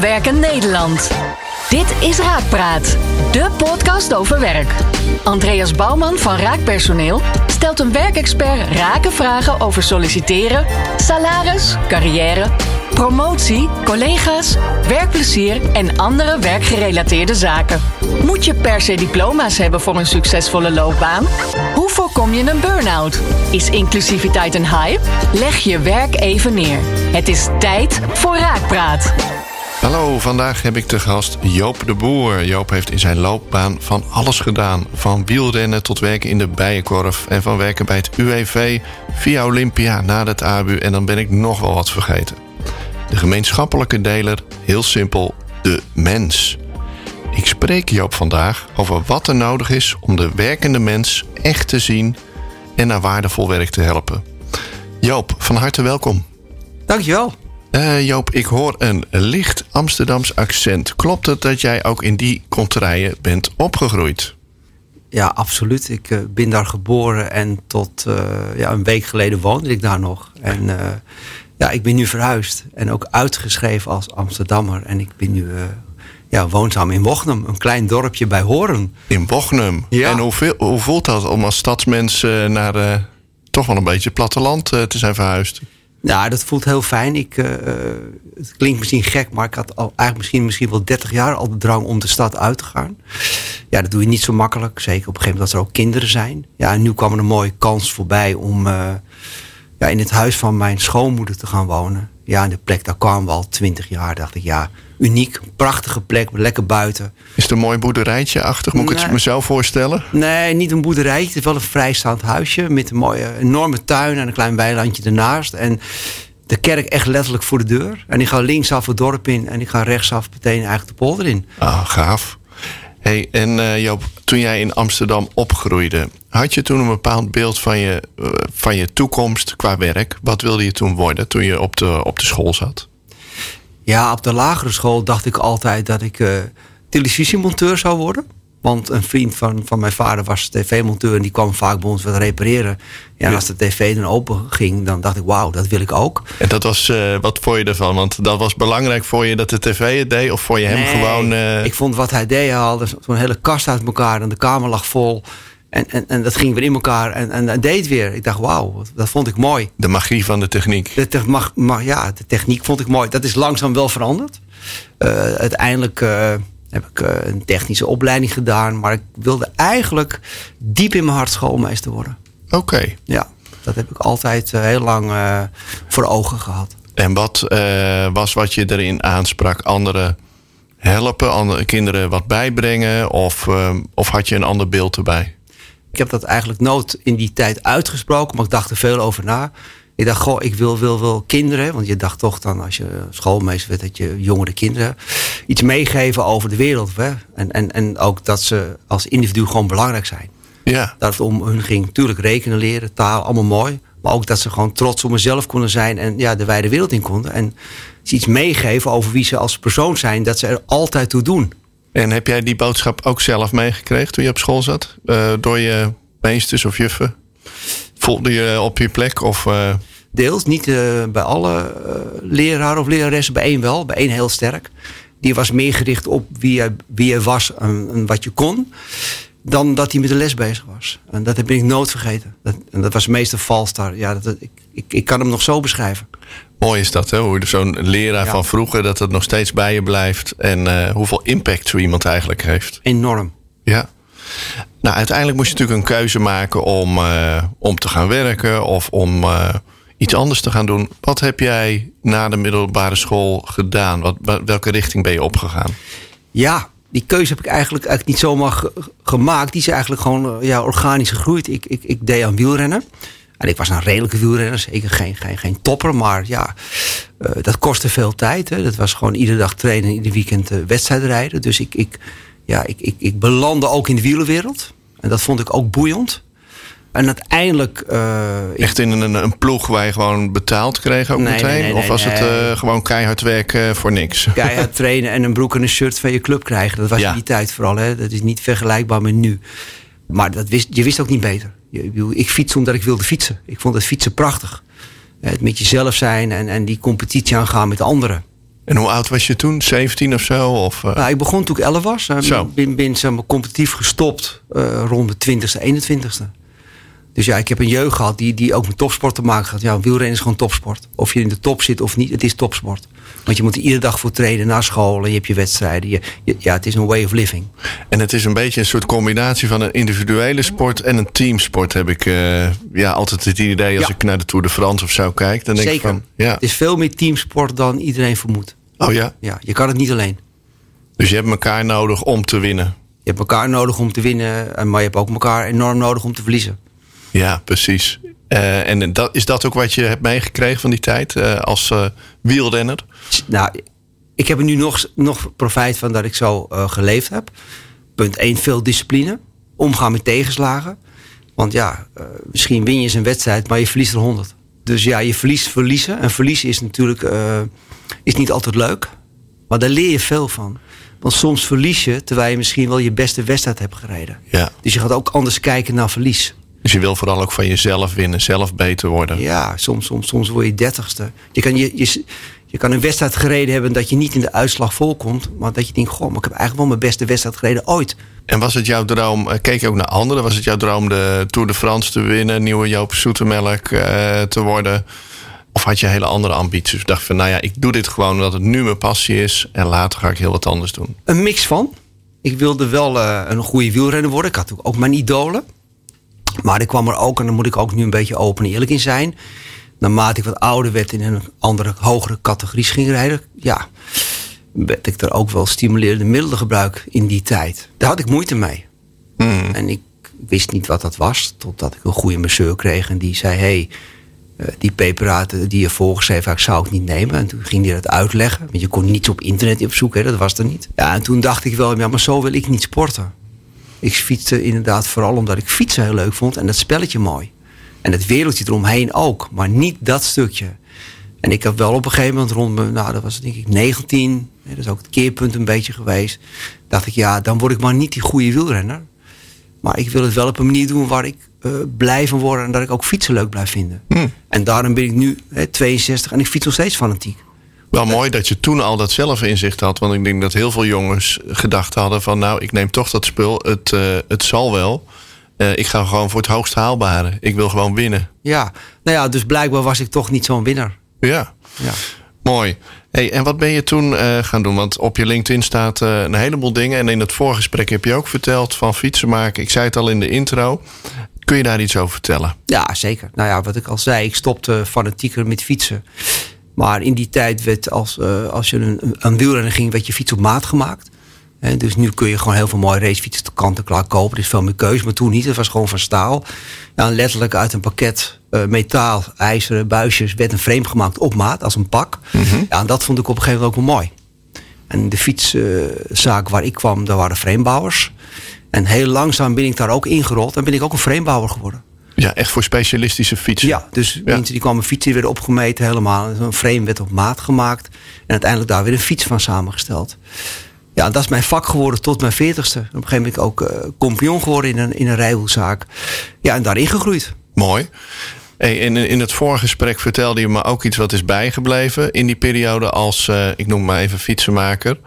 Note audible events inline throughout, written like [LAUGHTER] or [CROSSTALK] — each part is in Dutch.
Werken Nederland. Dit is Raakpraat, de podcast over werk. Andreas Bouwman van Raakpersoneel stelt een werkexpert rake vragen over solliciteren, salaris, carrière, promotie, collega's, werkplezier en andere werkgerelateerde zaken. Moet je per se diploma's hebben voor een succesvolle loopbaan? Hoe voorkom je een burn-out? Is inclusiviteit een hype? Leg je werk even neer. Het is tijd voor Raakpraat. Hallo, vandaag heb ik te gast Joop de Boer. Joop heeft in zijn loopbaan van alles gedaan. Van wielrennen tot werken in de bijenkorf. En van werken bij het UWV via Olympia naar het ABU. En dan ben ik nog wel wat vergeten. De gemeenschappelijke deler, heel simpel, de mens. Ik spreek Joop vandaag over wat er nodig is om de werkende mens echt te zien en naar waardevol werk te helpen. Joop, van harte welkom. Dankjewel. Uh, Joop, ik hoor een licht Amsterdams accent. Klopt het dat jij ook in die konterijen bent opgegroeid? Ja, absoluut. Ik uh, ben daar geboren en tot uh, ja, een week geleden woonde ik daar nog. En ja, ik ben nu verhuisd en ook uitgeschreven als Amsterdammer. En ik ben nu ja, woonzaam in Wochnum, een klein dorpje bij Horen. In Wochnum? Ja. En hoe, hoe voelt dat om als stadsmens naar toch wel een beetje platteland te zijn verhuisd? Ja, dat voelt heel fijn. Ik, uh, het klinkt misschien gek, maar ik had al eigenlijk misschien, misschien wel 30 jaar al de drang om de stad uit te gaan. Ja, dat doe je niet zo makkelijk. Zeker op een gegeven moment dat er ook kinderen zijn. Ja, en nu kwam er een mooie kans voorbij om uh, ja, in het huis van mijn schoonmoeder te gaan wonen. Ja, en de plek, daar kwamen we al 20 jaar. Dacht ik, ja, uniek, prachtige plek, lekker buiten. Is het een mooi boerderijtje achter? Moet ik het mezelf voorstellen? Nee, niet een boerderijtje. Het is wel een vrijstaand huisje met een mooie, enorme tuin en een klein weilandje ernaast. En de kerk echt letterlijk voor de deur. En ik ga linksaf het dorp in en ik ga rechtsaf meteen eigenlijk de polder in. Ah, gaaf. Hey, en uh, Joop, toen jij in Amsterdam opgroeide, had je toen een bepaald beeld van je, uh, van je toekomst qua werk? Wat wilde je toen worden toen je op de, op de school zat? Ja, op de lagere school dacht ik altijd dat ik uh, televisiemonteur zou worden. Want een vriend van, van mijn vader was tv-monteur en die kwam vaak bij ons wat repareren. Ja, en als de tv dan open ging, dan dacht ik, wauw, dat wil ik ook. En dat was, uh, wat vond je ervan? Want dat was belangrijk voor je dat de tv het deed? Of voor je hem gewoon... Uh... ik vond wat hij deed, hij haalde zo'n hele kast uit elkaar en de kamer lag vol. En, en, en dat ging weer in elkaar en, en dat deed weer. Ik dacht, wauw, dat vond ik mooi. De magie van de techniek. De te mag, mag, ja, de techniek vond ik mooi. Dat is langzaam wel veranderd. Uh, uiteindelijk heb ik uh, een technische opleiding gedaan. Maar ik wilde eigenlijk diep in mijn hart schoolmeester worden. Oké. Okay. Ja, dat heb ik altijd heel lang voor ogen gehad. En wat was wat je erin aansprak? Anderen helpen, andere kinderen wat bijbrengen? Of, of had je een ander beeld erbij? Ik heb dat eigenlijk nooit in die tijd uitgesproken, maar ik dacht er veel over na. Ik dacht, goh, ik wil, wil, wil kinderen. Want je dacht toch dan, als je schoolmeester werd, dat je jongere kinderen iets meegeven over de wereld. Hè? En, en, en ook dat ze als individu gewoon belangrijk zijn. Ja. Dat het om hun ging. Tuurlijk rekenen leren, taal, allemaal mooi. Maar ook dat ze gewoon trots op mezelf konden zijn en ja, de wijde wereld in konden. En iets meegeven over wie ze als persoon zijn, dat ze er altijd toe doen. En heb jij die boodschap ook zelf meegekregen toen je op school zat? Uh, door je meesters of juffen? Voelde je op je plek? Of, uh... Deels, niet uh, bij alle leraren of leraressen. Bij één wel, bij één heel sterk. Die was meer gericht op wie je, wie je was en, en, wat je kon. Dan dat hij met de les bezig was. En dat heb ik nooit vergeten. Dat, en dat was meestal vals daar. Ja, dat, ik, ik, ik kan hem nog zo beschrijven. Mooi is dat, hè? hoe zo'n leraar van vroeger, dat het nog steeds bij je blijft. En uh, hoeveel impact zo iemand eigenlijk heeft. Enorm. Ja. Nou, uiteindelijk moest je natuurlijk een keuze maken om, uh, om te gaan werken of om uh, iets anders te gaan doen. Wat heb jij na de middelbare school gedaan? Wat, welke richting ben je opgegaan? Ja, die keuze heb ik eigenlijk, eigenlijk niet zomaar gemaakt. Die is eigenlijk gewoon ja, organisch gegroeid. Ik, ik, ik deed aan wielrennen. En ik was een redelijke wielrenner, zeker geen, geen, geen topper. Maar ja, uh, dat kostte veel tijd. Hè. Dat was gewoon iedere dag trainen, ieder weekend uh, wedstrijd rijden. Dus ik, ik, ja, ik, ik, ik belandde ook in de wielerwereld. En dat vond ik ook boeiend. En uiteindelijk... Uh, Echt in een, een ploeg waar je gewoon betaald kreeg ook nee, meteen? Nee, nee, of was het uh, gewoon keihard werken voor niks? [LAUGHS] Keihard trainen en een broek en een shirt van je club krijgen. Dat was ja. in die tijd vooral. Hè. Dat is niet vergelijkbaar met nu. Maar dat wist, je wist ook niet beter. Ik fiets omdat ik wilde fietsen. Ik vond het fietsen prachtig. Het met jezelf zijn en, en die competitie aangaan met anderen. En hoe oud was je toen? 17 of zo? Of, uh... nou, ik begon toen ik 11 was. Ik ben, ben competitief gestopt uh, rond de 20ste, 21ste. Dus ja, ik heb een jeugd gehad die, die ook met topsport te maken had. Ja, wielrennen is gewoon topsport. Of je in de top zit of niet, het is topsport. Want je moet er iedere dag voor trainen, naar school. En je hebt je wedstrijden. Je, ja, het is een way of living. En het is een beetje een soort combinatie van een individuele sport en een teamsport. Heb ik uh, ja, altijd het idee als ik naar de Tour de France of zo kijk. Dan denk Zeker. Ik van, ja. Het is veel meer teamsport dan iedereen vermoedt. Oh ja? Ja, je kan het niet alleen. Dus je hebt elkaar nodig om te winnen. Je hebt elkaar nodig om te winnen, maar je hebt ook elkaar enorm nodig om te verliezen. Ja, precies. Uh, en dat, is dat ook wat je hebt meegekregen van die tijd uh, als uh, wielrenner? Nou, ik heb er nu nog, nog profijt van dat ik zo geleefd heb. Punt 1, veel discipline. Omgaan met tegenslagen. Want ja, misschien win je eens een wedstrijd, maar je verliest er 100. Dus ja, je verliest verliezen. En verliezen is natuurlijk is niet altijd leuk. Maar daar leer je veel van. Want soms verlies je terwijl je misschien wel je beste wedstrijd hebt gereden. Ja. Dus je gaat ook anders kijken naar verlies. Dus je wil vooral ook van jezelf winnen, zelf beter worden. Ja, soms, soms, soms word je dertigste. Je kan, je, je, je kan een wedstrijd gereden hebben dat je niet in de uitslag volkomt. Maar dat je denkt, goh, maar ik heb eigenlijk wel mijn beste wedstrijd gereden ooit. En was het jouw droom, keek je ook naar anderen? Was het jouw droom de Tour de France te winnen, nieuwe Joop Zoetemelk uh, te worden? Of had je hele andere ambities? Dus dacht van, nou ja, ik doe dit gewoon omdat het nu mijn passie is. En later ga ik heel wat anders doen. Een mix van. Ik wilde wel uh, een goede wielrenner worden. Ik had ook mijn idolen. Maar ik kwam er ook, en daar moet ik ook nu een beetje open en eerlijk in zijn. Naarmate ik wat ouder werd in een andere, hogere categorie ging rijden, ja, werd ik er ook wel stimulerende middelen gebruik in die tijd. Daar had ik moeite mee. Mm. En ik wist niet wat dat was, totdat ik een goede masseur kreeg en die zei: hey, uh, die preparaten die je voorgeschreven had, zou ik niet nemen. En toen ging hij dat uitleggen. Want je kon niets op internet opzoeken, dat was er niet. Ja, en toen dacht ik wel, ja, maar zo wil ik niet sporten. Ik fietste inderdaad vooral omdat ik fietsen heel leuk vond en dat spelletje mooi. En het wereldje eromheen ook, maar niet dat stukje. En ik heb wel op een gegeven moment rond me, nou dat was denk ik 19, dat is ook het keerpunt een beetje geweest. Dacht ik, ja, dan word ik maar niet die goede wielrenner. Maar ik wil het wel op een manier doen waar ik uh, blij van word en dat ik ook fietsen leuk blijf vinden. Hmm. En daarom ben ik nu hè, 62 en ik fiets nog steeds fanatiek. Wel mooi dat je toen al dat zelfinzicht had. Want ik denk dat heel veel jongens gedacht hadden van... nou, ik neem toch dat spul, het, uh, het zal wel. Uh, ik ga gewoon voor het hoogst haalbare. Ik wil gewoon winnen. Ja, nou ja, dus blijkbaar was ik toch niet zo'n winnaar. Ja, ja. mooi. Hey, en wat ben je toen uh, gaan doen? Want op je LinkedIn staat een heleboel dingen. En in het voorgesprek heb je ook verteld van fietsen maken. Ik zei het al in de intro. Kun je daar iets over vertellen? Ja, zeker. Nou ja, wat ik al zei, ik stopte fanatieker met fietsen. Maar in die tijd werd als, uh, als je een, een wielrenner ging, werd je fiets op maat gemaakt. En dus nu kun je gewoon heel veel mooie racefietsen kant en klaar kopen. Er is veel meer keus, maar toen niet. Het was gewoon van staal. Ja, letterlijk uit een pakket uh, metaal, ijzeren buisjes werd een frame gemaakt op maat, als een pak. Mm -hmm. Ja, en dat vond ik op een gegeven moment ook wel mooi. En de fietszaak uh, waar ik kwam, daar waren framebouwers. En heel langzaam ben ik daar ook ingerold en ben ik ook een framebouwer geworden. Ja, echt voor specialistische fietsen. Ja, dus ja. mensen die kwamen fietsen, die werden opgemeten helemaal. Een frame werd op maat gemaakt. En uiteindelijk daar weer een fiets van samengesteld. Ja, dat is mijn vak geworden tot mijn veertigste. Op een gegeven moment ook uh, compagnon geworden in een, in een rijwielzaak. Ja, en daarin gegroeid. Mooi. Hey, in, in het vorige gesprek vertelde je me ook iets wat is bijgebleven in die periode als, uh, ik noem maar even fietsenmaker.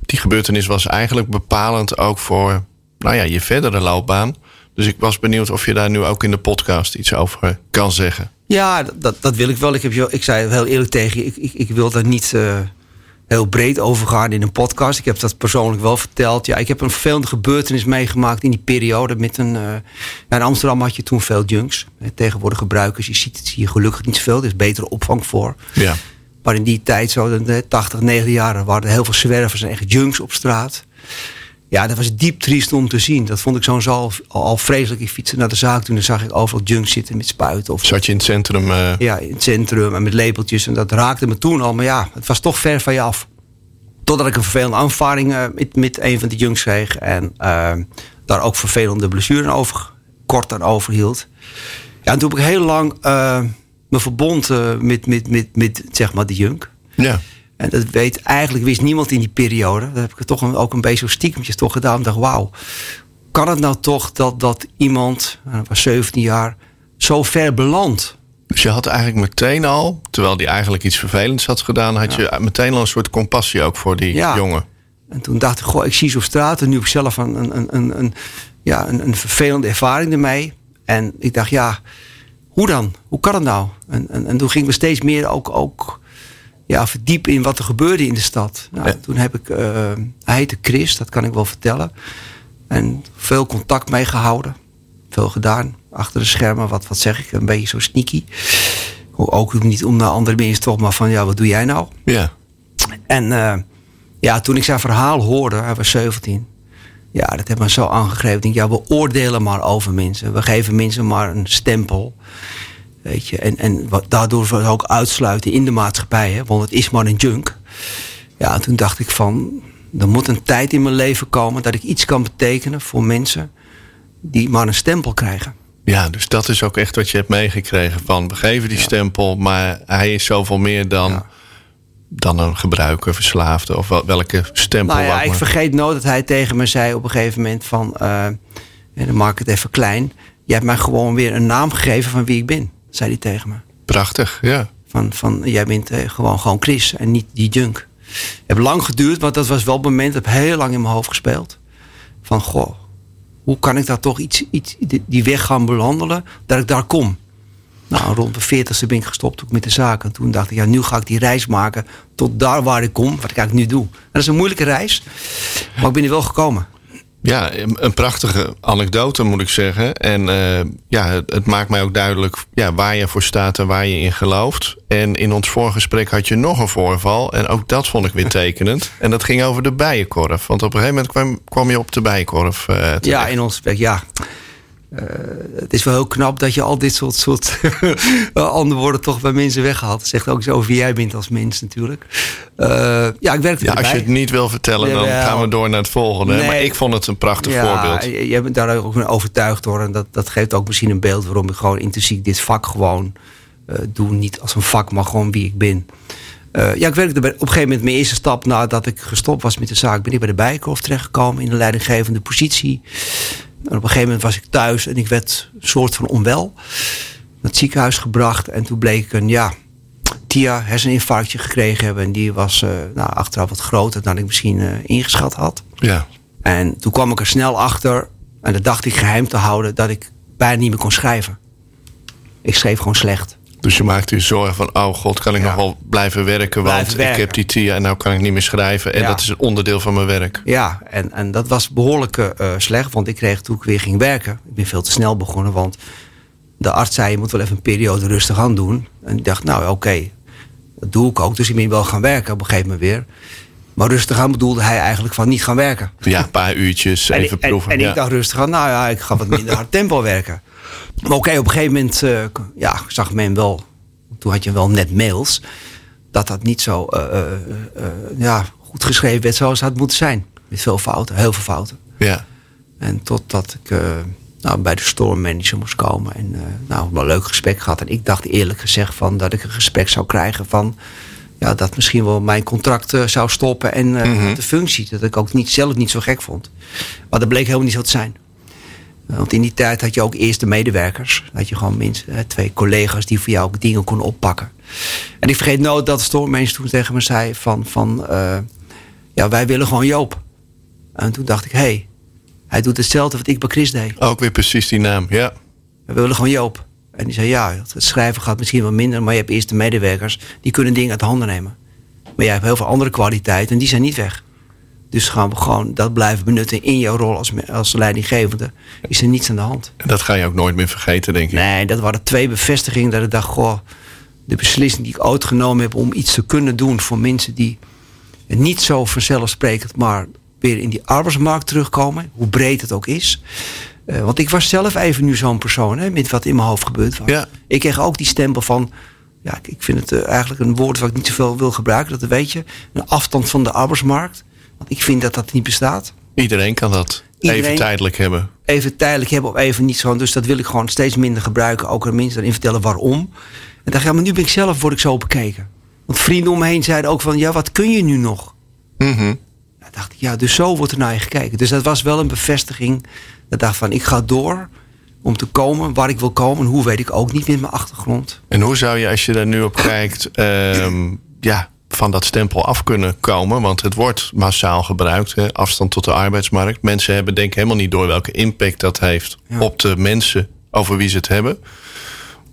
Die gebeurtenis was eigenlijk bepalend ook voor nou ja, je verdere loopbaan. Dus ik was benieuwd of je daar nu ook in de podcast iets over kan zeggen. Ja, dat, dat wil ik wel. Ik, heb je, ik zei heel eerlijk tegen je, ik, ik, ik wil daar niet uh, heel breed over gaan in een podcast. Ik heb dat persoonlijk wel verteld. Ja, ik heb een vervelende gebeurtenis meegemaakt in die periode. Met een, uh, ja, in Amsterdam had je toen veel junks. Tegenwoordig gebruikers, je ziet het zie je gelukkig niet zoveel. Er is betere opvang voor. Ja. Maar in die tijd, zo de 80, 90 jaren, waren er heel veel zwervers en echt junks op straat. Ja, dat was diep triest om te zien. Dat vond ik zo'n al, al vreselijk. Ik fietste naar de zaak toen en zag ik overal junks zitten met spuiten. Of, Zat je in het centrum? Uh... Ja, in het centrum en met lepeltjes. En dat raakte me toen al. Maar ja, het was toch ver van je af. Totdat ik een vervelende aanvaring uh, met, met een van de junks kreeg. En uh, daar ook vervelende blessuren over, kort aan overhield. Ja, en toen heb ik heel lang me verbond met, met, met, met zeg maar de junk. Ja. En dat weet eigenlijk wist niemand in die periode. Dat heb ik toch een, ook een beetje zo stiekemtjes toch gedaan. Ik dacht, wauw, kan het nou toch dat, dat iemand, hij was 17 jaar, zo ver belandt? Dus je had eigenlijk meteen al, terwijl die eigenlijk iets vervelends had gedaan, had je meteen al een soort compassie ook voor die Ja. jongen. En toen dacht ik, goh, ik zie ze op straat. En nu heb ik zelf een, een, een, een, een- ja, een, een vervelende ervaring ermee. En ik dacht, ja, hoe dan? Hoe kan het nou? En, en, en toen ging ik me steeds meer ook, ook ja, verdiepen in wat er gebeurde in de stad. Nou, Ja. Toen heb ik, eh, hij heette Chris, dat kan ik wel vertellen. En veel contact mee gehouden. Veel gedaan. Achter de schermen, wat, wat zeg ik, een beetje zo sneaky. Ook niet om naar andere mensen toch, maar van ja, wat doe jij nou? Ja. En eh, ja, toen ik zijn verhaal hoorde, hij was 17. Ja, dat heeft me zo aangegrepen. Ik denk, ja, we oordelen maar over mensen. We geven mensen maar een stempel. Weet je, en, en wat, daardoor we ook uitsluiten in de maatschappij. Hè, want het is maar een junk. Ja, en toen dacht ik van, er moet een tijd in mijn leven komen... dat ik iets kan betekenen voor mensen die maar een stempel krijgen. Ja, dus dat is ook echt wat je hebt meegekregen van we geven die stempel, maar hij is zoveel meer dan, Ja. dan een gebruiker, verslaafde of wel- welke stempel. Nou ja, ik maar- vergeet nooit dat hij tegen me zei op een gegeven moment van... eh, en dan maak ik het even klein. Je hebt mij gewoon weer een naam gegeven van wie ik ben. Zei hij tegen me. Prachtig, ja. Van, van jij bent eh, gewoon, gewoon Chris en niet die junk. Het heeft lang geduurd, want dat was wel het moment... dat heb heel lang in mijn hoofd gespeeld. Van, goh, hoe kan ik daar toch iets, iets die- die weg gaan behandelen... dat ik daar kom. Nou, rond de 40ste ben ik gestopt ook met de zaak. En toen dacht ik, ja, nu ga ik die reis maken tot daar waar ik kom, wat ik eigenlijk nu doe. Dat is een moeilijke reis, maar ik ben er wel gekomen. Ja, een prachtige anekdote moet ik zeggen. En eh, ja, het, het maakt mij ook duidelijk ja, waar je voor staat en waar je in gelooft. En in ons voorgesprek had je nog een voorval. En ook dat vond ik weer [LAUGHS] tekenend. En dat ging over de bijenkorf. Want op een gegeven moment kwam, kwam je op de bijenkorf. terecht. Ja, in ons werk, ja. Eh, het is wel heel knap dat je al dit soort, soort [LAUGHS] antwoorden toch bij mensen weghaalt. Dat zegt ook zo over wie jij bent als mens natuurlijk. Eh, ja, ik werkte Ja, als je het niet wil vertellen, dan gaan we door naar het volgende. Nee. Maar ik vond het een prachtig ja, voorbeeld. je- Je bent daar ook van overtuigd door. En dat, dat geeft ook misschien een beeld waarom ik gewoon intrinsiek dit vak gewoon eh, doe. Niet als een vak, maar gewoon wie ik ben. Ja, ik werkte bij, op een gegeven moment, mijn eerste stap nadat ik gestopt was met de zaak, ben ik bij de Bijenkorf terechtgekomen in een leidinggevende positie. En op een gegeven moment was ik thuis en ik werd een soort van onwel. Naar het ziekenhuis gebracht en toen bleek ik een, ja, TIA, herseninfarctje gekregen hebben. En die was eh, nou, achteraf wat groter dan ik misschien eh, ingeschat had. Ja, En toen kwam ik er snel achter, en dat dacht ik geheim te houden, dat ik bijna niet meer kon schrijven. Ik schreef gewoon slecht. Dus je maakte je zorgen van... oh god, kan ik Ja. nog wel blijven werken? Want ik heb die TIA en nou kan ik niet meer schrijven. En Ja. dat is een onderdeel van mijn werk. Ja, en, en dat was behoorlijk eh, slecht, want ik kreeg toen ik weer ging werken. Ik ben veel te snel begonnen, want de arts zei: je moet wel even een periode rustig aan doen. En ik dacht, nou oké, dat doe ik ook. Dus ik ben wel gaan werken op een gegeven moment weer. Maar rustig aan bedoelde hij eigenlijk van niet gaan werken. Ja, een paar uurtjes, [LAUGHS] En, even en, proeven. en ja. ik dacht rustig aan, nou ja, ik ga wat minder [LAUGHS] hard tempo werken. Maar oké, op een gegeven moment eh, ja, zag men wel, toen had je wel net mails, dat dat niet zo eh, eh, ja, goed geschreven werd zoals het had moeten zijn. Met veel fouten, heel veel fouten. ja. En totdat ik nou, bij de store manager moest komen. En eh, nou, wel een leuk gesprek gehad. En ik dacht eerlijk gezegd van dat ik een gesprek zou krijgen van... Ja, dat misschien wel mijn contract zou stoppen en Mhm. de functie. Dat ik ook niet, zelf niet zo gek vond. Maar dat bleek helemaal niet zo te zijn. Want in die tijd had je ook eerst de medewerkers. Had je gewoon mensen, eh, twee collega's die voor jou ook dingen konden oppakken. En ik vergeet nooit dat manager toen tegen me zei van... van eh, ja, wij willen gewoon Joop. En toen dacht ik, hé, hey, hij doet hetzelfde wat ik bij Chris deed. Ook weer precies die naam, ja. We willen gewoon Joop. En die zei, ja, het schrijven gaat misschien wat minder... maar je hebt eerst de medewerkers, die kunnen dingen uit de handen nemen. Maar jij hebt heel veel andere kwaliteiten en die zijn niet weg. Dus gaan we gewoon dat blijven benutten in jouw rol als, als leidinggevende. Is er niets aan de hand. En dat ga je ook nooit meer vergeten, denk ik. Nee, dat waren twee bevestigingen dat ik dacht... Goh, de beslissing die ik ooit genomen heb om iets te kunnen doen... voor mensen die niet zo vanzelfsprekend... maar weer in die arbeidsmarkt terugkomen. Hoe breed het ook is. Eh, want ik was zelf even nu zo'n persoon... Hè, met wat in mijn hoofd gebeurd was. Ja. Ik kreeg ook die stempel van... Ja, ik- ik vind het eh, eigenlijk een woord wat ik niet zoveel wil gebruiken. Dat weet je. Een afstand van de arbeidsmarkt. Want ik vind dat dat niet bestaat. Iedereen kan dat Iedereen- even tijdelijk hebben. even tijdelijk hebben of even niet zo. Dus dat wil ik gewoon steeds minder gebruiken. Ook aan mensen erin vertellen waarom. En dacht ja, maar nu ben ik zelf word ik zo bekeken. Want vrienden om me heen zeiden ook van, ja, wat kun je nu nog? Ja, dacht ik, ja, dus zo wordt er naar je gekeken. Dus dat was wel een bevestiging. Dat ik dacht van, ik ga door om te komen waar ik wil komen. Hoe weet ik ook niet met mijn achtergrond. En hoe zou je, als je daar nu op kijkt, [COUGHS] ehm, ja, van dat stempel af kunnen komen? Want het wordt massaal gebruikt, hè? afstand tot de arbeidsmarkt. Mensen hebben denk ik helemaal niet door welke impact dat heeft Ja. op de mensen over wie ze het hebben.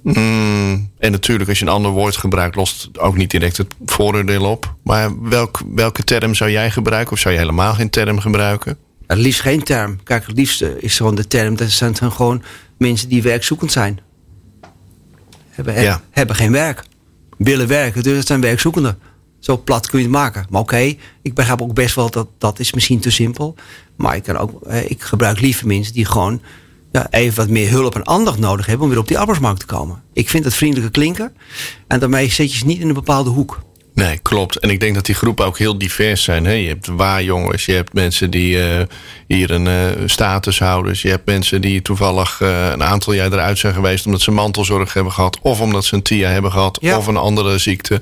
Mm, en natuurlijk, als je een ander woord gebruikt, lost het ook niet direct het vooroordeel op. Maar welk, welke term zou jij gebruiken? Of zou je helemaal geen term gebruiken? Het liefst geen term. Kijk, het liefste is gewoon de term. Dat zijn dan gewoon mensen die werkzoekend zijn. Hebben, Ja. hebben geen werk. Willen werken, dus het zijn werkzoekenden. Zo plat kun je het maken. Maar oké, ik begrijp ook best wel dat dat is misschien te simpel. Maar ik, kan ook, eh, ik gebruik liever mensen die gewoon ja, even wat meer hulp en aandacht nodig hebben om weer op die arbeidsmarkt te komen. Ik vind het vriendelijke klinken. En daarmee zet je ze niet in een bepaalde hoek. Nee, klopt. En ik denk dat die groepen ook heel divers zijn. Hè? Je hebt waarjongens, je hebt mensen die eh, hier een eh, status houden. Je hebt mensen die toevallig een aantal jaar eruit zijn geweest omdat ze mantelzorg hebben gehad. Of omdat ze een TIA hebben gehad. Ja. Of een andere ziekte.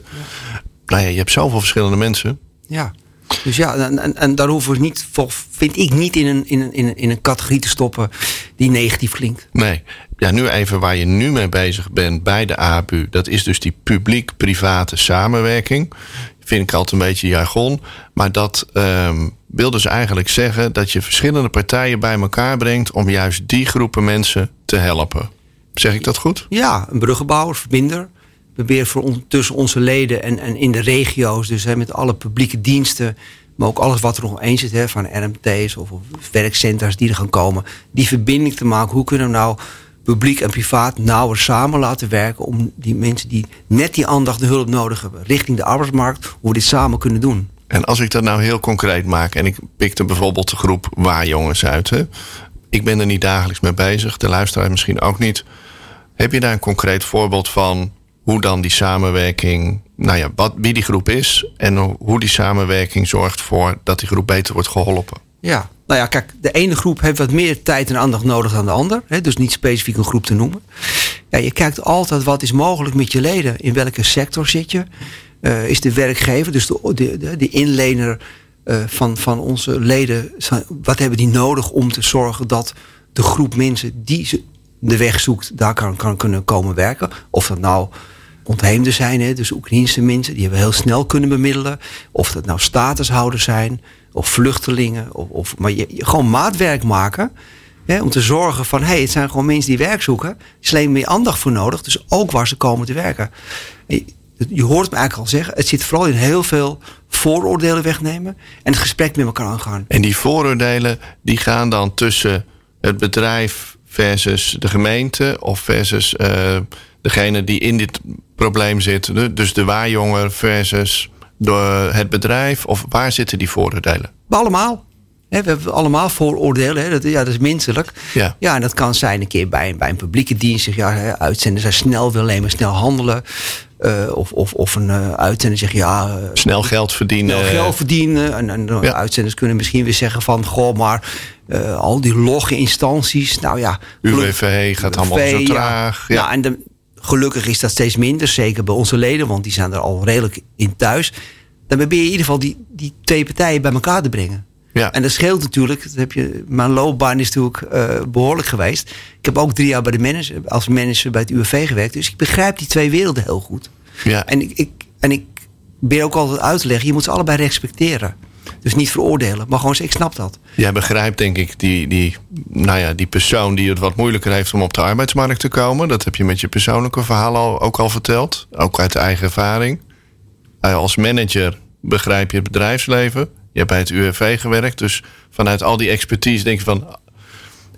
Nou ja, je hebt zoveel verschillende mensen. Ja. Dus ja, en, en, en daar hoeven we niet, vind ik niet in een, in, een, in, een, in een categorie te stoppen die negatief klinkt. Nee. Ja, nu even waar je nu mee bezig bent bij de ABU. Dat is dus die publiek-private samenwerking. Vind ik altijd een beetje jargon. Maar dat ehm, wil dus eigenlijk zeggen dat je verschillende partijen bij elkaar brengt om juist die groepen mensen te helpen. Zeg ik dat goed? Ja, een bruggenbouwer, verbinder. Probeer voor on- tussen onze leden en, en in de regio's, dus hè, met alle publieke diensten, maar ook alles wat er nog eens zit, hè, van RMT's of, werkcentra's die er gaan komen, die verbinding te maken. Hoe kunnen we nou publiek en privaat nauwer samen laten werken om die mensen die net die aandacht en hulp nodig hebben richting de arbeidsmarkt, hoe we dit samen kunnen doen. En als ik dat nou heel concreet maak en ik pikte bijvoorbeeld de groep waarjongens uit. Hè? Ik ben er niet dagelijks mee bezig, de luisteraar misschien ook niet. Heb je daar een concreet voorbeeld van hoe dan die samenwerking, nou ja, wat, wie die groep is en hoe die samenwerking zorgt voor dat die groep beter wordt geholpen? Ja, nou ja, kijk, de ene groep heeft wat meer tijd en aandacht nodig dan de ander. Hè, dus niet specifiek een groep te noemen. Ja, je kijkt altijd wat is mogelijk met je leden. In welke sector zit je? Eh, is de werkgever, dus de, de, de, inlener eh, van, van onze leden, wat hebben die nodig om te zorgen dat de groep mensen die de weg zoekt, daar kan, kan kunnen komen werken? Of dat nou ontheemden zijn, hè, dus Oekraïnse mensen, die we heel snel kunnen bemiddelen. Of dat nou statushouders zijn, of vluchtelingen. Of, of, maar gewoon maatwerk maken. Hè, om te zorgen van, hé, hey, het zijn gewoon mensen die werk zoeken. Er is alleen meer aandacht voor nodig, dus ook waar ze komen te werken. En Je, je hoort me eigenlijk al zeggen, het zit vooral in heel veel vooroordelen wegnemen. En het gesprek met elkaar aangaan. En die vooroordelen die gaan dan tussen het bedrijf versus de gemeente of versus eh, degene die in dit probleem zit. Dus de waarjonger versus de, het bedrijf. Of waar zitten die vooroordelen? Allemaal. We hebben allemaal vooroordelen. Dat, ja, dat is menselijk. Ja. Ja, en dat kan zijn een keer bij, bij een publieke dienst. Zeg, ja, hè, uitzender zijn snel, wil alleen maar snel handelen. Eh, of, of, of een eh, uitzender zegt ja. eh, Snel geld verdienen. snel geld verdienen. En, en Ja. uitzenders kunnen misschien weer zeggen van... goh, maar al die logge instanties... nou ja... UWV gaat allemaal UWV, zo ja. traag. Ja. Nou, en de- gelukkig is dat steeds minder. Zeker bij onze leden, want die zijn er al redelijk in thuis. Dan probeer je in ieder geval die, die twee partijen bij elkaar te brengen. Ja. En dat scheelt natuurlijk. Dat heb je, mijn loopbaan is natuurlijk eh, behoorlijk geweest. Ik heb ook drie jaar bij de manager, als manager bij het UWV gewerkt. Dus ik begrijp die twee werelden heel goed. Ja. En ik, ik, en ik ben ook altijd uit te leggen, je moet ze allebei respecteren. Dus niet veroordelen, maar gewoon zeggen, ik snap dat. Jij begrijpt denk ik die, die, nou ja, die persoon die het wat moeilijker heeft om op de arbeidsmarkt te komen. Dat heb je met je persoonlijke verhaal al, ook al verteld. Ook uit eigen ervaring. Als manager begrijp je het bedrijfsleven. Je hebt bij het UWV gewerkt. Dus vanuit al die expertise denk je van...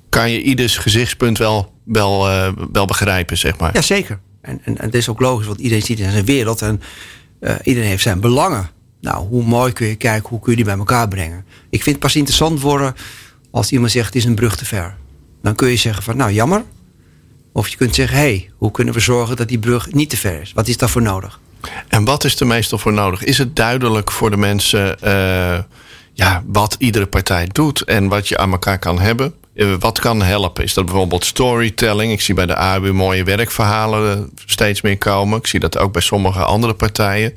kan je ieders gezichtspunt wel, wel, eh, wel begrijpen, zeg maar. Jazeker. En, en, en dat is ook logisch, want iedereen ziet in zijn wereld en eh, iedereen heeft zijn belangen. Nou, hoe mooi kun je kijken, hoe kun je die bij elkaar brengen? Ik vind het pas interessant worden als iemand zegt het is een brug te ver. Dan kun je zeggen van nou jammer. Of je kunt zeggen, hé, hey, hoe kunnen we zorgen dat die brug niet te ver is? Wat is daarvoor nodig? En wat is er meestal voor nodig? Is het duidelijk voor de mensen eh, ja, wat iedere partij doet en wat je aan elkaar kan hebben? Eh, wat kan helpen? Is dat bijvoorbeeld storytelling? Ik zie bij de ABU mooie werkverhalen eh, steeds meer komen. Ik zie dat ook bij sommige andere partijen.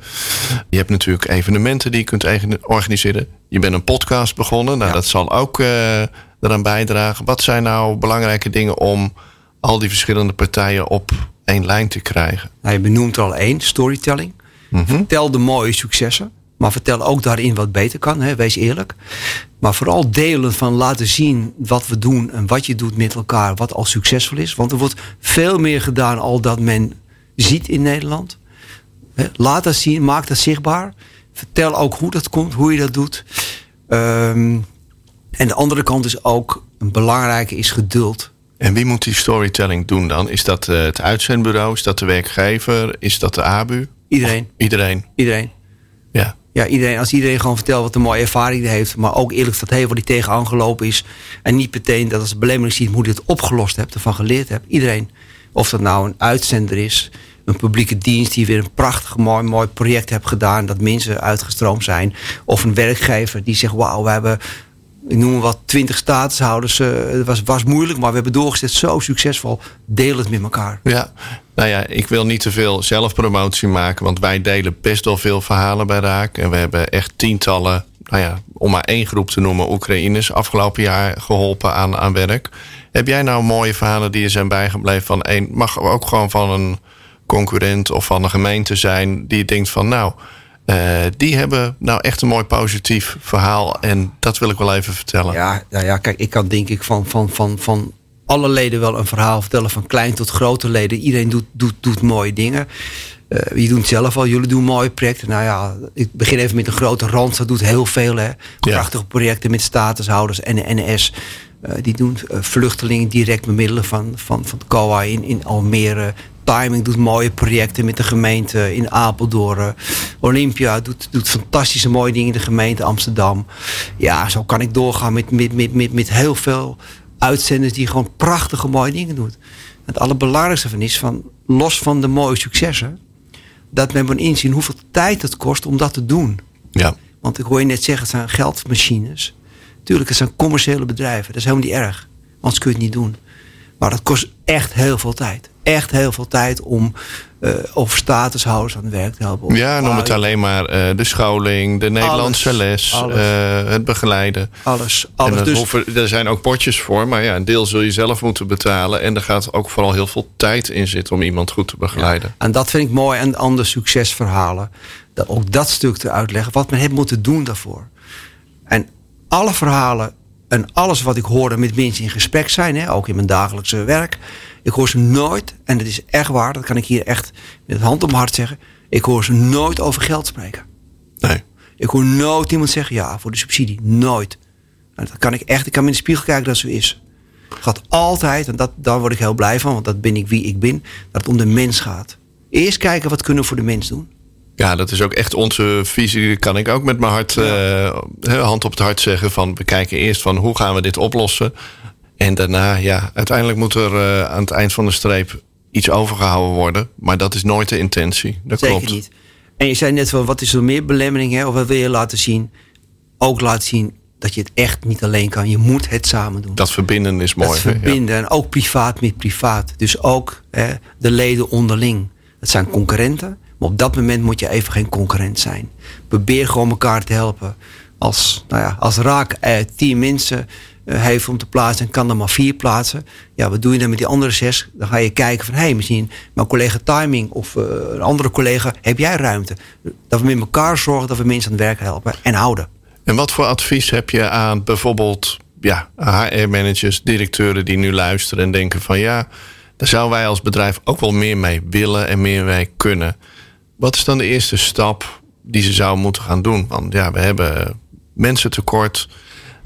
Je hebt natuurlijk evenementen die je kunt organiseren. Je bent een podcast begonnen. Nou, Ja. dat zal ook eh, eraan bijdragen. Wat zijn nou belangrijke dingen om al die verschillende partijen op één lijn te krijgen? Nou, je benoemt er al één, storytelling. Mhm. Vertel de mooie successen. Maar vertel ook daarin wat beter kan. Hè? Wees eerlijk. Maar vooral delen van laten zien wat we doen en wat je doet met elkaar. Wat al succesvol is. Want er wordt veel meer gedaan al dat men ziet in Nederland. Laat dat zien, maak dat zichtbaar. Vertel ook hoe dat komt, hoe je dat doet. Ehm, en de andere kant is ook, een belangrijke is geduld. En wie moet die storytelling doen dan? Is dat eh, het uitzendbureau? Is dat de werkgever? Is dat de ABU? Iedereen. Of iedereen. Iedereen. Ja. Ja, iedereen, als iedereen gewoon vertelt wat een mooie ervaring hij heeft, maar ook eerlijk dat heeft waar hij tegenaan gelopen is. En niet meteen dat als belemmering ziet hoe hij het opgelost hebt, ervan geleerd hebt. Iedereen. Of dat nou een uitzender is, een publieke dienst die weer een prachtig mooi, mooi project heeft gedaan, dat mensen uitgestroomd zijn. Of een werkgever die zegt: Wauw, we hebben, ik noem wat, twintig statushouders. eh, het was, was moeilijk, maar we hebben doorgezet, zo succesvol. Deel het met elkaar. Ja, nou ja, ik wil niet te veel zelfpromotie maken, want wij delen best wel veel verhalen bij Raak. En we hebben echt tientallen, nou ja, om maar één groep te noemen, Oekraïners afgelopen jaar geholpen aan, aan werk. Heb jij nou mooie verhalen die je zijn bijgebleven van één, mag ook gewoon van een concurrent of van een gemeente zijn, die denkt van nou, eh, die hebben nou echt een mooi positief verhaal en dat wil ik wel even vertellen. Ja, nou ja, kijk, ik kan denk ik van, van, van, van alle leden wel een verhaal vertellen. Van klein tot grote leden. Iedereen doet, doet, doet mooie dingen. Uh, je doet het zelf al, jullie doen mooie projecten. Nou ja, ik begin even met een grote rand. Dat doet heel veel. Hè. Prachtige projecten met statushouders en de NS. Uh, die doen uh, vluchtelingen direct bemiddelen van, van, van COA in, in Almere. Timing doet mooie projecten met de gemeente in Apeldoorn. Olympia doet, doet fantastische mooie dingen in de gemeente Amsterdam. Ja, zo kan ik doorgaan met, met, met, met, met heel veel uitzenders die gewoon prachtige mooie dingen doen. Het allerbelangrijkste van is van los van de mooie successen, dat men moet inzien hoeveel tijd het kost om dat te doen. Ja. Want ik hoor je net zeggen, het zijn geldmachines. Tuurlijk, het zijn commerciële bedrijven. Dat is helemaal niet erg. Anders kun je het niet doen. Maar dat kost echt heel veel tijd. Echt heel veel tijd om uh, over statushouders aan het werk te helpen. Ja, noem het alleen maar uh, de scholing, de Nederlandse alles, les, alles. Uh, het begeleiden. Alles. alles. En dus, hoeven, er zijn ook potjes voor, maar ja, een deel zul je zelf moeten betalen. En er gaat ook vooral heel veel tijd in zitten om iemand goed te begeleiden. Ja, en dat vind ik mooi aan andere succesverhalen. Dat ook dat stuk te uitleggen, wat men heeft moeten doen daarvoor. En alle verhalen en alles wat ik hoorde met mensen in gesprek zijn, hè, ook in mijn dagelijkse werk. Ik hoor ze nooit, en dat is echt waar, dat kan ik hier echt met hand op mijn hart zeggen. Ik hoor ze nooit over geld spreken. Nee. Ik hoor nooit iemand zeggen ja voor de subsidie. Nooit. En dat kan ik echt, ik kan in de spiegel kijken dat zo is. Het gaat altijd, en dat, daar word ik heel blij van, want dat ben ik wie ik ben, dat het om de mens gaat. Eerst kijken wat kunnen we voor de mens doen. Ja, dat is ook echt onze visie. Kan ik ook met mijn hart, ja. uh, hand op het hart zeggen. Van we kijken eerst van hoe gaan we dit oplossen. En daarna, ja, uiteindelijk moet er uh, aan het eind van de streep iets overgehouden worden. Maar dat is nooit de intentie. Dat Zeker klopt. niet. En je zei net van wat is er meer belemmering, hè? of wat wil je laten zien? Ook laten zien dat je het echt niet alleen kan. Je moet het samen doen. Dat verbinden is mooi. Dat verbinden. Ja. En ook privaat met privaat. Dus ook hè, de leden onderling. Dat zijn concurrenten. Maar op dat moment moet je even geen concurrent zijn. Probeer gewoon elkaar te helpen. Als, nou ja, als Raak eh, tien mensen heeft om te plaatsen en kan er maar vier plaatsen. Ja, wat doe je dan met die andere zes? Dan ga je kijken van, hé, hey, misschien mijn collega Timing of uh, een andere collega, heb jij ruimte? Dat we met elkaar zorgen dat we mensen aan het werk helpen en houden. En wat voor advies heb je aan bijvoorbeeld ja, HR-managers, directeuren die nu luisteren en denken van ja, daar zouden wij als bedrijf ook wel meer mee willen en meer mee kunnen. Wat is dan de eerste stap die ze zouden moeten gaan doen? Want ja, we hebben mensen tekort.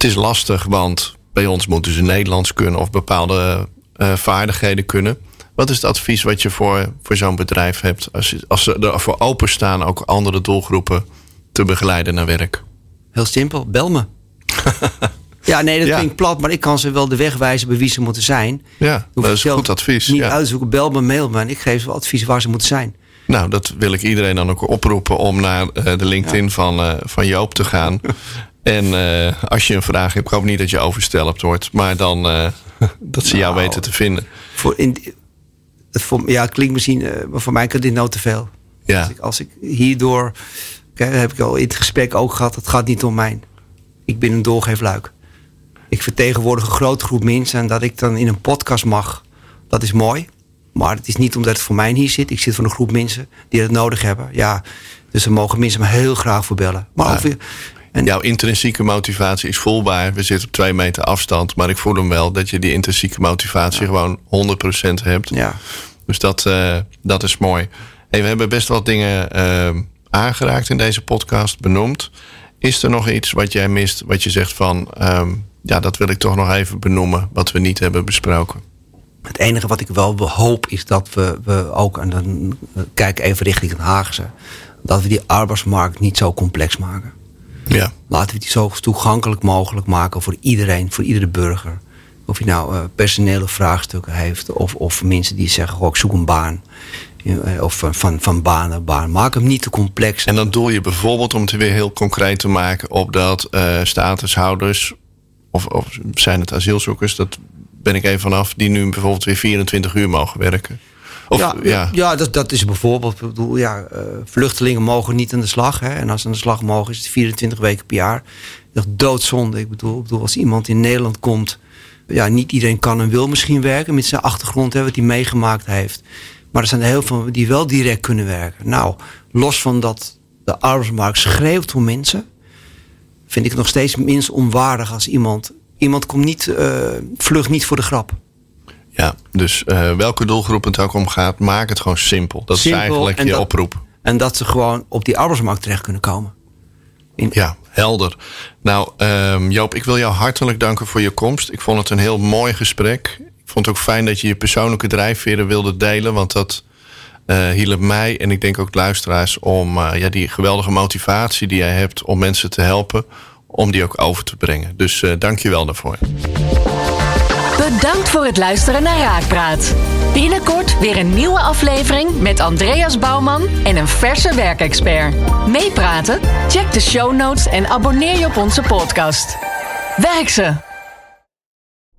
Het is lastig, want bij ons moeten ze Nederlands kunnen of bepaalde uh, vaardigheden kunnen. Wat is het advies wat je voor, voor zo'n bedrijf hebt? Als, als ze ervoor openstaan ook andere doelgroepen te begeleiden naar werk? Heel simpel, bel me. [LAUGHS] ja, nee, dat Ja. klinkt plat, maar ik kan ze wel de weg wijzen bij wie ze moeten zijn. Ja, dat is goed advies. Niet Ja. uitzoeken, bel me, mail me en ik geef ze wel advies waar ze moeten zijn. Nou, dat wil ik iedereen dan ook oproepen om naar eh, de LinkedIn van, eh, van Joop te gaan. [LAUGHS] en eh, als je een vraag hebt, ik hoop niet dat je overstelpt wordt, maar dan eh, [LAUGHS] dat ze jou Nou. weten te vinden. Voor in, voor, ja, klinkt misschien, eh, maar voor mij kan dit nou te veel. Ja, Als, ik, als ik hierdoor, kijk, heb ik al in het gesprek ook gehad, het gaat niet om mij. Ik ben een doorgeefluik. Ik vertegenwoordig een grote groep mensen en dat ik dan in een podcast mag Dat is mooi. Maar het is niet omdat het voor mij hier zit. Ik zit voor een groep mensen die het nodig hebben. Ja, dus er mogen mensen me heel graag voor bellen. Maar Ja. En jouw intrinsieke motivatie is voelbaar. We zitten op twee meter afstand. Maar ik voel hem wel dat je die intrinsieke motivatie gewoon 100% hebt. ja. Dus dat, eh, dat is mooi. Hey, we hebben best wat dingen eh, aangeraakt in deze podcast, benoemd. Is er nog iets wat jij mist, wat je zegt van... ehm, ja, dat wil ik toch nog even benoemen, wat we niet hebben besproken? Het enige wat ik wel hoop is dat we, we ook, en dan eh, kijk even richting het Haagse, dat we die arbeidsmarkt niet zo complex maken. Ja, Laten we die zo toegankelijk mogelijk maken voor iedereen, voor iedere burger. Of je nou eh, personele vraagstukken heeft, of, of mensen die zeggen: goh, ik zoek een baan. Eh, Of van, van, van baan naar baan. Maak hem niet te complex. en dan doel je bijvoorbeeld, om het weer heel concreet te maken... op dat eh, statushouders, of, of zijn het asielzoekers... dat ben ik even vanaf, die nu bijvoorbeeld weer 24 uur mogen werken. Of, ja, ja. ja dat, dat is bijvoorbeeld. Ik bedoel, ja, eh, vluchtelingen mogen niet aan de slag. Hè, en als ze aan de slag mogen, is het 24 weken per jaar. Dat is doodzonde. Ik bedoel, ik bedoel, als iemand in Nederland komt. Ja, niet iedereen kan en wil misschien werken met zijn achtergrond, hè, wat hij meegemaakt heeft. Maar er zijn er heel veel die wel direct kunnen werken. Nou, los van dat de arbeidsmarkt schreeuwt voor mensen, vind ik het nog steeds minst onwaardig als iemand. Iemand komt niet, eh vlucht niet voor de grap. Ja, dus eh, welke doelgroep het ook om gaat, maak het gewoon simpel. Dat Simpel is eigenlijk en je dat- oproep. En dat ze gewoon op die arbeidsmarkt terecht kunnen komen. Ja, helder. Nou, ehm, Joop, ik wil jou hartelijk danken voor je komst. Ik vond het een heel mooi gesprek. Ik vond het ook fijn dat je je persoonlijke drijfveren wilde delen, want dat eh hielp mij en ik denk ook luisteraars om eh, ja, die geweldige motivatie die jij hebt om mensen te helpen, om die ook over te brengen. Dus dank je wel daarvoor. Bedankt voor het luisteren naar Raakpraat. Binnenkort weer een nieuwe aflevering met Andreas Bouwman en een verse werkexpert. Meepraten? Check de show notes en abonneer je op onze podcast. Werk ze!